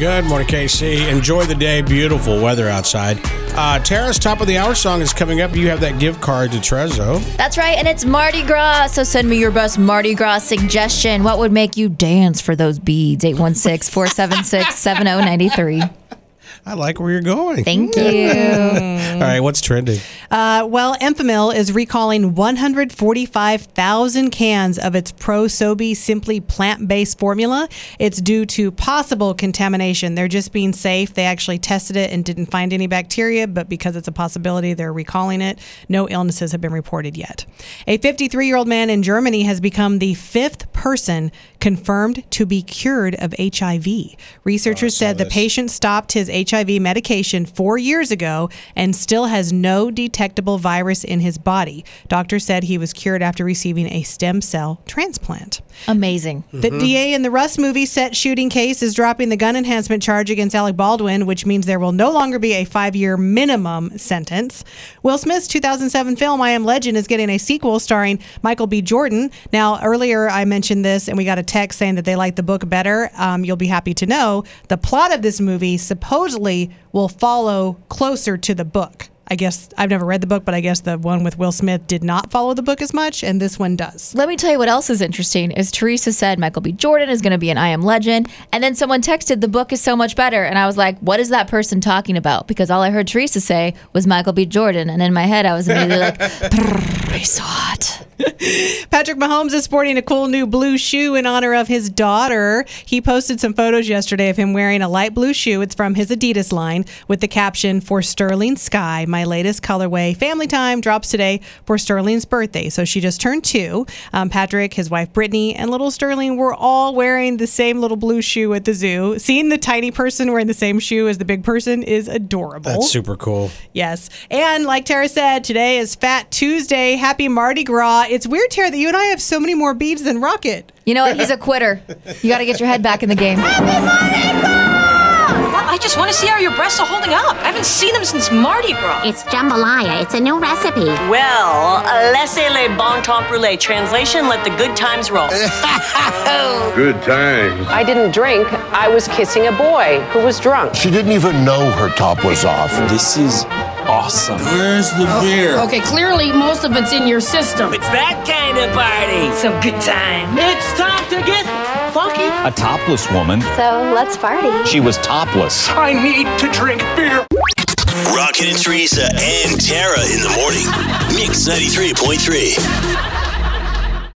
Good morning, KC. Enjoy the day. Beautiful weather outside. Uh, Tara's top of the hour song is coming up. You have that gift card to Trezzo. That's right, and it's Mardi Gras. So send me your best Mardi Gras suggestion. What would make you dance for those beads? 816 476 7093. I like where you're going. Thank you. All right, what's trending? Uh, well, Enfamil is recalling 145,000 cans of its Pro Simply plant based formula. It's due to possible contamination. They're just being safe. They actually tested it and didn't find any bacteria, but because it's a possibility, they're recalling it. No illnesses have been reported yet. A 53 year old man in Germany has become the fifth person confirmed to be cured of HIV. Researchers said the patient stopped his HIV medication four years ago and still has no detectable virus in his body. Doctors said he was cured after receiving a stem cell transplant. Amazing. The DA in the Rust movie set shooting case is dropping the gun enhancement charge against Alec Baldwin, which means there will no longer be a five year minimum sentence. Will Smith's 2007 film I Am Legend is getting a sequel starring Michael B. Jordan. Now, earlier I mentioned this and we got a text saying that they like the book better. Um, you'll be happy to know the plot of this movie supposedly will follow closer to the book. I guess I've never read the book, but I guess the one with Will Smith did not follow the book as much, and this one does. Let me tell you what else is interesting is Teresa said Michael B. Jordan is going to be an I Am Legend. And then someone texted, the book is so much better. And I was like, what is that person talking about? Because all I heard Teresa say was Michael B. Jordan. And in my head, I was immediately like, "Brrr, he's so hot. Patrick Mahomes is sporting a cool new blue shoe in honor of his daughter. He posted some photos yesterday of him wearing a light blue shoe. It's from his Adidas line with the caption, For Sterling Sky, my latest colorway. Family time drops today for Sterling's birthday. So she just turned two. Um, Patrick, his wife Brittany, and little Sterling were all wearing the same little blue shoe at the zoo. Seeing the tiny person wearing the same shoe as the big person is adorable. That's super cool. Yes. And like Tara said, today is Fat Tuesday. Happy Mardi Gras. It's weird, Tara, that you and I have so many more beads than Rocket. You know what? He's a quitter. You got to get your head back in the game. I just want to see how your breasts are holding up. I haven't seen them since Mardi Gras. It's jambalaya. It's a new recipe. Well, laissez les bon temps brûlés. Translation, let the good times roll. Good times. I didn't drink. I was kissing a boy who was drunk. She didn't even know her top was off. This is awesome. Where's the beer? Okay, clearly most of it's in your system. It's that kind of party. Some good time. It's time to get funky. A topless woman. So let's party. She was topless. I need to drink beer. Rocket and Teresa and Tara in the morning. Mix 93.3.